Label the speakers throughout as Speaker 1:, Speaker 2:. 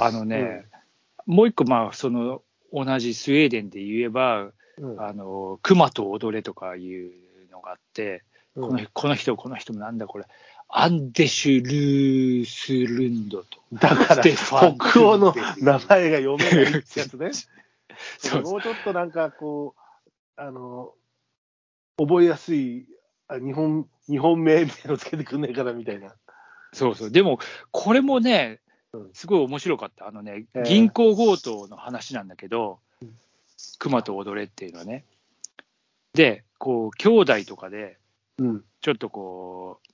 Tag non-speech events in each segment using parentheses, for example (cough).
Speaker 1: あのね、もう一個、まあ、その、同じスウェーデンで言えば、
Speaker 2: うん
Speaker 1: あの、熊と踊れとかいうのがあって、
Speaker 2: うん
Speaker 1: このこの人、この人もなんだこれ、アンデシュ・ルースルンドと。
Speaker 2: だから、北欧の名前が読めないってやつね。(laughs)
Speaker 1: そう
Speaker 2: もうちょっとなんかこう、あの、覚えやすい、あ日本、日本名みたいのつけてくんないからみたいな。
Speaker 1: そうそう。でも、これもね
Speaker 2: うん、
Speaker 1: すごい面白かった。あのね
Speaker 2: えー、
Speaker 1: 銀行強盗の話なんだけど、熊と踊れっていうのはね。で、こう、兄弟とかで、
Speaker 2: うん。
Speaker 1: ちょっとこう、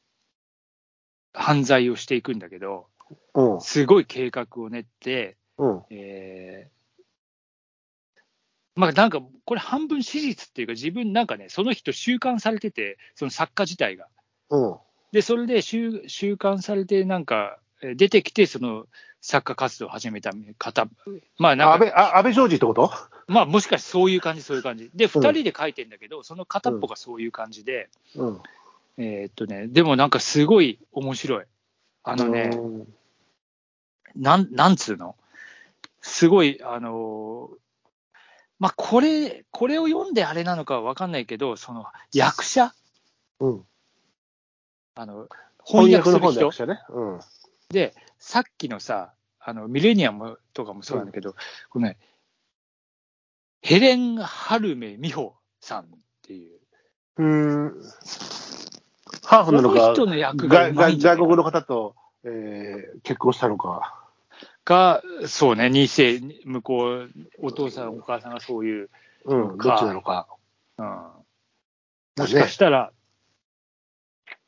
Speaker 1: 犯罪をしていくんだけど、
Speaker 2: うん。
Speaker 1: すごい計画を練って、
Speaker 2: うん。
Speaker 1: えーまあなんか、これ半分史実っていうか、自分なんかね、その人収監されてて、その作家自体が。
Speaker 2: うん。
Speaker 1: で、それで収収監されて、なんか、えー出てきて、その作家活動を始めた方、まあなんか、
Speaker 2: 安倍、あ安倍ジョージってこと？
Speaker 1: まあもしかしてそういう感じ、そういう感じ。で、二人で書いてんだけど、その片っぽがそういう感じで、
Speaker 2: うん。
Speaker 1: えーっとね、でもなんかすごい面白い。あのね、
Speaker 2: うん
Speaker 1: なん、なんつうの？すごい、あのーまあ、これ、これを読んであれなのかは分かんないけど、その役者、
Speaker 2: うん。
Speaker 1: あの
Speaker 2: 翻
Speaker 1: 翻訳する人？
Speaker 2: ね。うん。
Speaker 1: で、さっきのさ、あのミレニアムとかもそうなんだけど、このね、ヘレン・ハルメ・ミホさんっていう、
Speaker 2: うーん。ハーフなのか、
Speaker 1: 人の役が
Speaker 2: 外国の方と、えー結婚したのか。
Speaker 1: が、そうね、二世、向こう、お父さん、お母さんがそういう、
Speaker 2: うん。
Speaker 1: か
Speaker 2: どっちなのか。
Speaker 1: うん、もしかしたら、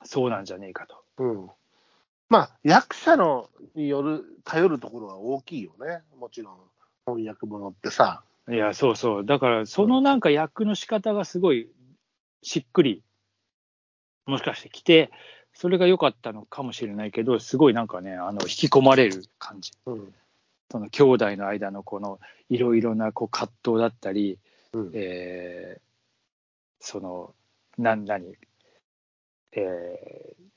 Speaker 1: そうなんじゃねえかと。
Speaker 2: うん。まあ、役者のによる、頼るところは大きいよね。もちろん、翻訳物ってさ。
Speaker 1: いや、そうそう。だから、そのなんか役の仕方がすごいしっくり、もしかしてきて、それが良かったのかもしれないけど、すごいなんかね、あの引き込まれる感じ。
Speaker 2: うん。
Speaker 1: その兄弟の間のこのいろいろなこう葛藤だったり、
Speaker 2: うん。
Speaker 1: えーその、なん、何、えー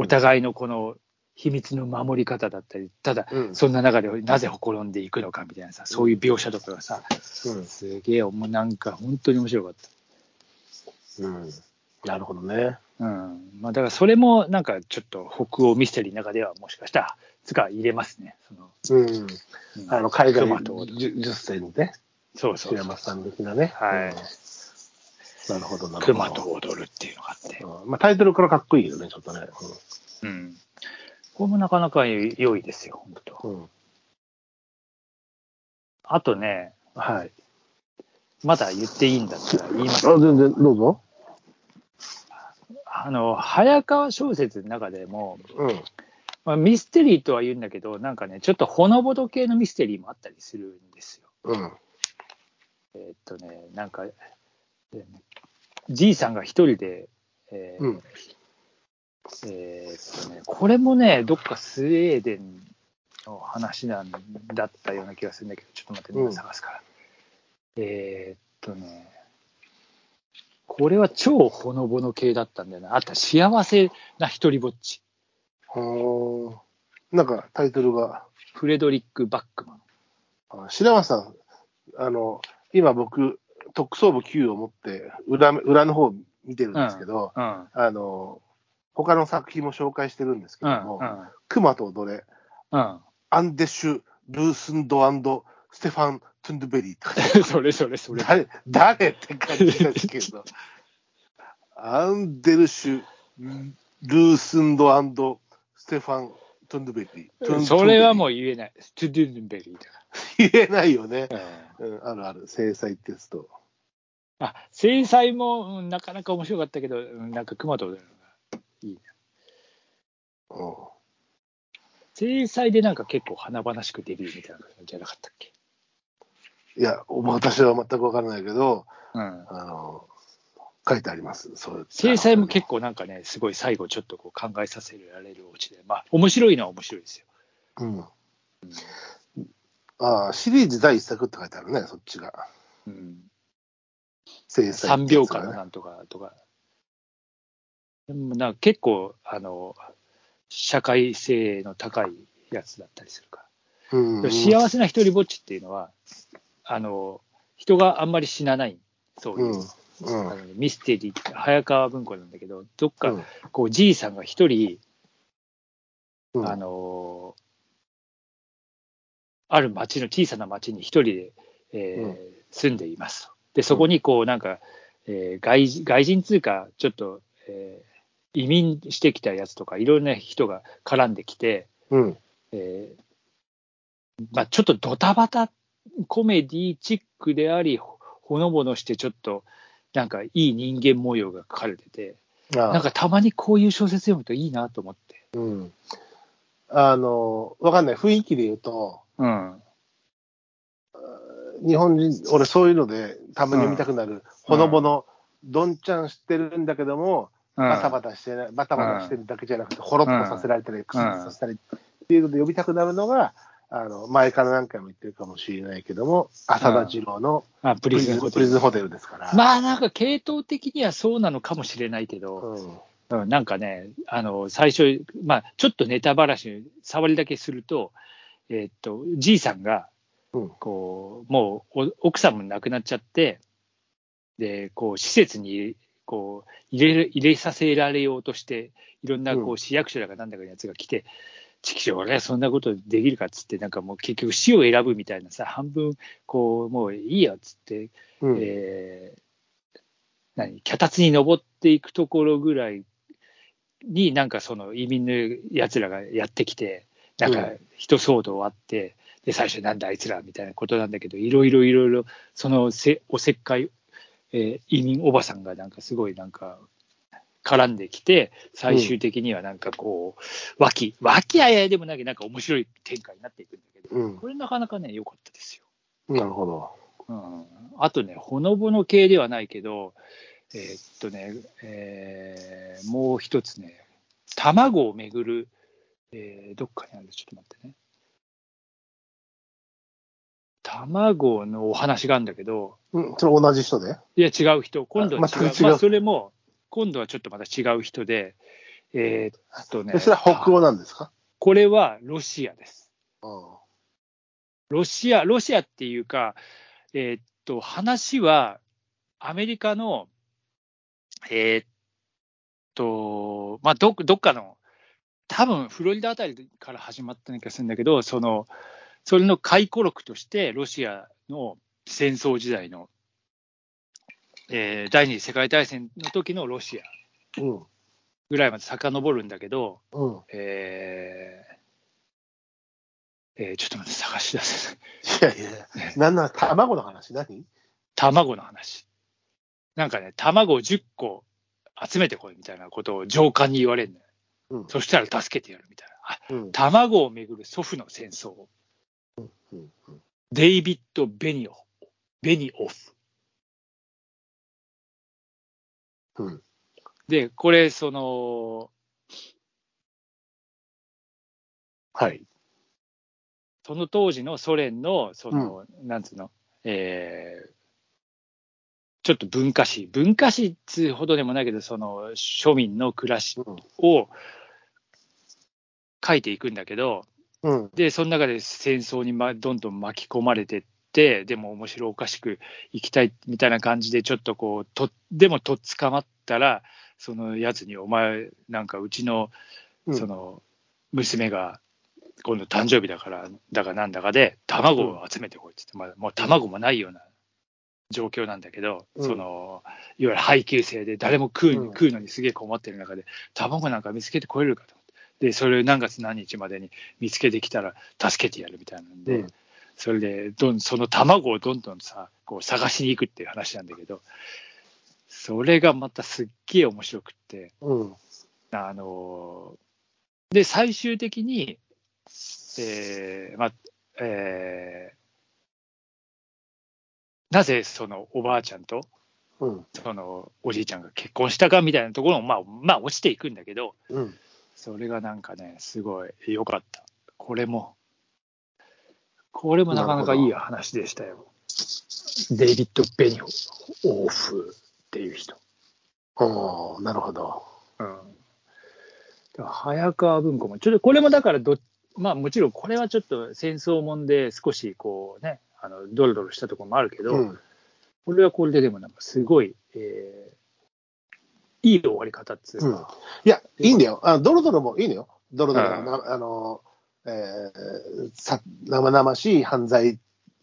Speaker 1: お互いのこの秘密の守り方だったり、ただ、
Speaker 2: うん。
Speaker 1: そんな中でなぜほころんでいくのかみたいなさ、そういう描写とかがさ、
Speaker 2: うん
Speaker 1: すげえ、もうなんか本当に面白かっ
Speaker 2: うん。なるほどね。
Speaker 1: た。うん。まあだからそれもなんかちょっと北欧ミステリーの中ではもしかしたら、つか入れますね。その、
Speaker 2: うん。
Speaker 1: うん
Speaker 2: あの、海外
Speaker 1: 熊と
Speaker 2: 10 10選ね。
Speaker 1: そうそう
Speaker 2: 白山さん的なね。
Speaker 1: はい
Speaker 2: うんなるほど、なるほど。
Speaker 1: 熊と踊るっていうのがあって。
Speaker 2: うんまあ、タイトルからかっこいいよね、ちょっとね。
Speaker 1: うん。これもなかなか良いですよ、本当。
Speaker 2: うん。うん
Speaker 1: あとね、
Speaker 2: はい。
Speaker 1: まだ言っていいんだったら言います。
Speaker 2: あ、全然、どうぞ。
Speaker 1: あの、早川小説の中でも、
Speaker 2: うん。
Speaker 1: まあ、ミステリーとは言うんだけど、なんかね、ちょっとほのぼの系のミステリーもあったりするんですよ。
Speaker 2: うん。
Speaker 1: えーっとね、なんか、えーじいさんが一人で、えー
Speaker 2: うん。
Speaker 1: えーっとね、これもね、どっかスウェーデンの話なんだったような気がするんだけど、ちょっと待って、
Speaker 2: うん
Speaker 1: 今探すから。えーっとね、これは超ほのぼの系だったんだよな。あと、幸せな一人ぼっち。
Speaker 2: ほーなんか、タイトルが、
Speaker 1: フレドリック・バックマン。
Speaker 2: あ白松さん、あの、今僕、特捜部 Q を持って裏、裏の方見てるんですけど、
Speaker 1: うん。うん。
Speaker 2: あの、他の作品も紹介してるんですけ
Speaker 1: う
Speaker 2: ども、
Speaker 1: ん。
Speaker 2: 熊と踊れ、
Speaker 1: うん。
Speaker 2: アンデシュ・ルースンドステファン・トゥンドゥベリーって (laughs)
Speaker 1: それそれそれ。
Speaker 2: 誰誰って感じですけど、アンデルシュ・ルースンドステファン・トゥンドゥベリー。
Speaker 1: それはも
Speaker 2: う
Speaker 1: う言えない。ストゥドゥンベリーだか (laughs)
Speaker 2: 言えないよね。
Speaker 1: ら。
Speaker 2: うん、あるある、制裁テスト。
Speaker 1: あ、制裁もうんなかなか面白かったけど、うんなんか熊といいね。
Speaker 2: うん
Speaker 1: 制裁でなんか結構華々しくデビューみたいな感じじゃなかったっけ？
Speaker 2: いや、私は全く分からないけど、
Speaker 1: うん。
Speaker 2: あの、書いてあります。そう
Speaker 1: 制裁も結構なんかね、すごい最後ちょっとこう考えさせられるオチで、まあ面白いのは面白いですよ。
Speaker 2: うん。ああ、シリーズ第一作って書いてあるね、そっちが。
Speaker 1: うん。
Speaker 2: 制裁
Speaker 1: 3
Speaker 2: ね。
Speaker 1: 秒間なんとかとか。でもなんか結構、あの、社会性の高いやつだったりするか
Speaker 2: うんうん。
Speaker 1: 幸せな一人ぼっちっていうのは、あの、人があんまり死なない、そういう、
Speaker 2: うん
Speaker 1: あのミステリー、早川文庫なんだけど、どっか、
Speaker 2: うん。
Speaker 1: こう、じいさんが一人、
Speaker 2: うん。
Speaker 1: あのある町の小さな町に一人で、えー
Speaker 2: うん。
Speaker 1: 住んでいますと。で、そこにこう、なんか、えー外人外人通貨、ちょっと、えー移民してきたやつとか、いろんな人が絡んできて、
Speaker 2: うん。
Speaker 1: えーまあ、ちょっとドタバタコメディチックであり、ほほのぼのして、ちょっとなんかいい人間模様が書かれてて、
Speaker 2: あ
Speaker 1: なんかたまにこういう小説読むといいなと思って。
Speaker 2: うん。あの、わかんない。雰囲気で言うと、
Speaker 1: うん。
Speaker 2: 日本人、俺そういうのでたまに読みたくなる、ほのぼの、どんちゃんしてるんだけども、
Speaker 1: うん。
Speaker 2: バタバタしてない、バタバタしてるだけじゃなくて、ほろっとさせられたり、クスッとさせたりっていうので読みたくなるのが、あの、前から何回も言ってるかもしれないけども、浅田次郎の
Speaker 1: あ、プ
Speaker 2: プリズン
Speaker 1: リズンホテル。
Speaker 2: プリズンホテルですから。
Speaker 1: まあなんか系統的にはそうなのかもしれないけど、
Speaker 2: うん。
Speaker 1: うん、なんかね、あの、最初、まあちょっとネタばらし、触りだけすると、えーっと、じいさんが、
Speaker 2: うん。
Speaker 1: こう、もうお奥さんも亡くなっちゃって、で、こう、施設に、こう、入れる、入れさせられようとして、いろんな、こ
Speaker 2: う
Speaker 1: う、市役所だかなんだかのやつが来て、ちくしょう、俺はそんなことできるかっつって、なんかもう結局死を選ぶみたいなさ、半分、こう、もういいよっつって、
Speaker 2: うん。
Speaker 1: えー何、脚立に登っていくところぐらいに、なんかその移民のやつらがやってきて、なんか
Speaker 2: うん。
Speaker 1: 人騒動あって、で、最初なんだあいつらみたいなことなんだけど、いろいろいろいろ、そのせおせっかい、えー移民おばさんがなんかすごいなんか絡んできて、最終的にはなんかこう、和気、和気あいあいでもなく、なんか面白い展開になっていくんだけど、
Speaker 2: うん
Speaker 1: これなかなかね、良かったですよ。
Speaker 2: なるほど。
Speaker 1: うん、あとね、ほのぼの系ではないけど、えーっとね、えーもう一つね、卵をめぐる、えーどっかにある、ちょっと待ってね。卵のお話があるんだけど、
Speaker 2: うん、それ同じ人で？
Speaker 1: いや、違う人、今度は違う、
Speaker 2: あ全く違う。
Speaker 1: まあ、それも、今度はちょっとまた違う人で、えーっとね
Speaker 2: で、それは北欧なんですか？
Speaker 1: これはロシアです。
Speaker 2: うん
Speaker 1: ロシア、ロシアっていうか、えーっと、話は、アメリカの、えーっと、まあ、どっどっかの、多分フロリダあたりから始まった気がするんだけど、その、それの回顧録として、ロシアの戦争時代の、えー第二次世界大戦の時のロシア
Speaker 2: うん。
Speaker 1: ぐらいまで遡るんだけど、
Speaker 2: うん。
Speaker 1: えーえーちょっと待って、探し出せない。
Speaker 2: いやいや、(laughs) なんなら卵の話？何？
Speaker 1: 卵の話。なんかね、卵を10個集めてこいみたいなことを上官に言われるんだよ。
Speaker 2: うん。
Speaker 1: そしたら助けてやるみたいな。あ
Speaker 2: うん。
Speaker 1: 卵をめぐる祖父の戦争。
Speaker 2: うん
Speaker 1: デイビッド・ベニオフ。ベニオフ。
Speaker 2: うん。
Speaker 1: で、これ、その、
Speaker 2: はい。
Speaker 1: その当時のソ連の、その、なんつうの、えーちょっと文化史、文化史っつうほどでもないけど、その庶民の暮らし
Speaker 2: うん。
Speaker 1: を書いていくんだけど、
Speaker 2: うん。
Speaker 1: で、その中で戦争に、ま、どんどん巻き込まれてって、でも面白おかしく生きたいみたいな感じで、ちょっとこう、とでもとっ捕まったら、そのやつに、お前、なんかうちの、
Speaker 2: うん
Speaker 1: その、娘が、今度誕生日だから、だかなんだかで、卵を集めてこいって言って、まあ、もう卵もないような状況なんだけど、
Speaker 2: うん
Speaker 1: その、いわゆる配給制で、誰も食う,、
Speaker 2: うん
Speaker 1: 食うのにすげえ困ってる中で、卵なんか見つけてこれるかと。で、それを何月何日までに見つけてきたら助けてやるみたいなんで、
Speaker 2: うん
Speaker 1: それでどん、その卵をどんどんさ、こう探しに行くっていう話なんだけど、それがまたすっげえ面白くって、
Speaker 2: うん。
Speaker 1: あのーで、最終的に、えーまあ、えーなぜそのおばあちゃんと
Speaker 2: うん。
Speaker 1: そのおじいちゃんが結婚したかみたいなところも、まあ、まあ、落ちていくんだけど、
Speaker 2: うん。
Speaker 1: それがなんかね、すごい良かった。これも、これもなかなかいい話でしたよ。デイビッド・ベニオフっていう人。
Speaker 2: おーなるほど。
Speaker 1: うん。早川文庫も、ちょっとこれもだからど、まあもちろんこれはちょっと戦争もんで少しこうね、あのドロドロしたところもあるけど、
Speaker 2: うん。
Speaker 1: これはこれででもなんかすごい、えーいい終わり方っつうか、
Speaker 2: いや、いいんだよ。あドロドロもいいのよ。ドロドロ
Speaker 1: うん
Speaker 2: な、あの、えーさ、生々しい犯罪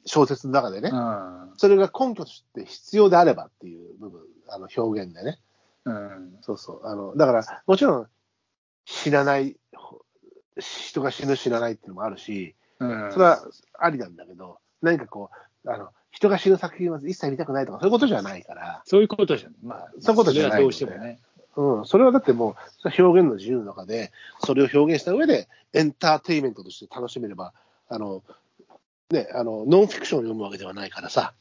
Speaker 2: 小説の中でね、
Speaker 1: うん
Speaker 2: それが根拠として必要であればっていう部分、あの表現でね。
Speaker 1: うん
Speaker 2: そうそう。あの、だから、もちろん、死なない、ほ人が死ぬ死なないっていうのもあるし、
Speaker 1: うん
Speaker 2: それはありなんだけど、何かこう、あの、人が死ぬ作品は一切見たくないとか、そういうことじゃないから、
Speaker 1: そういうことじゃん、まあ、
Speaker 2: そういうことじゃない
Speaker 1: それはどうしてもね。
Speaker 2: うん、それはだってもう、表現の自由の中で、それを表現した上で、エンターテインメントとして楽しめれば、あの、ね、あの、ノンフィクションを読むわけではないからさ、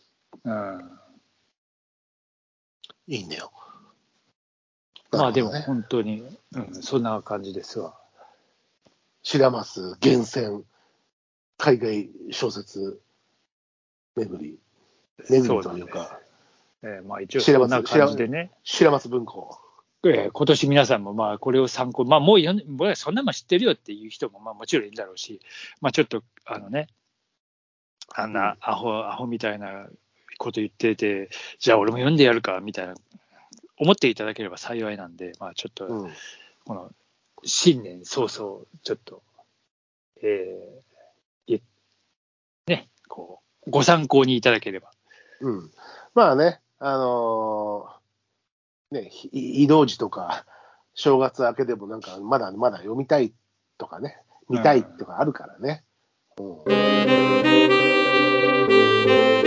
Speaker 1: うん。
Speaker 2: いいんだよ。
Speaker 1: まあでも本当に、うん、そんな感じですわ。
Speaker 2: 白松、厳選、海外小説、巡り、巡りというか、
Speaker 1: えーまあ一応そんな感じでね、
Speaker 2: 白松文庫。
Speaker 1: えー今年皆さんもまあこれを参考、まあもう読ん僕はそんなもん知ってるよっていう人もまあもちろんいるだろうし、まあちょっとあのね、あんなアホ、アホみたいなこと言ってて、じゃあ俺も読んでやるかみたいな、思っていただければ幸いなんで、まあちょっと、
Speaker 2: うん。
Speaker 1: この新年早々、ちょっと、えーいね、こう、ご参考にいただければ。
Speaker 2: うん、まあね、あのー、ね、移動時とか、正月明けでもなんか、まだまだ読みたいとかね、見たいとかあるからね。うん、うん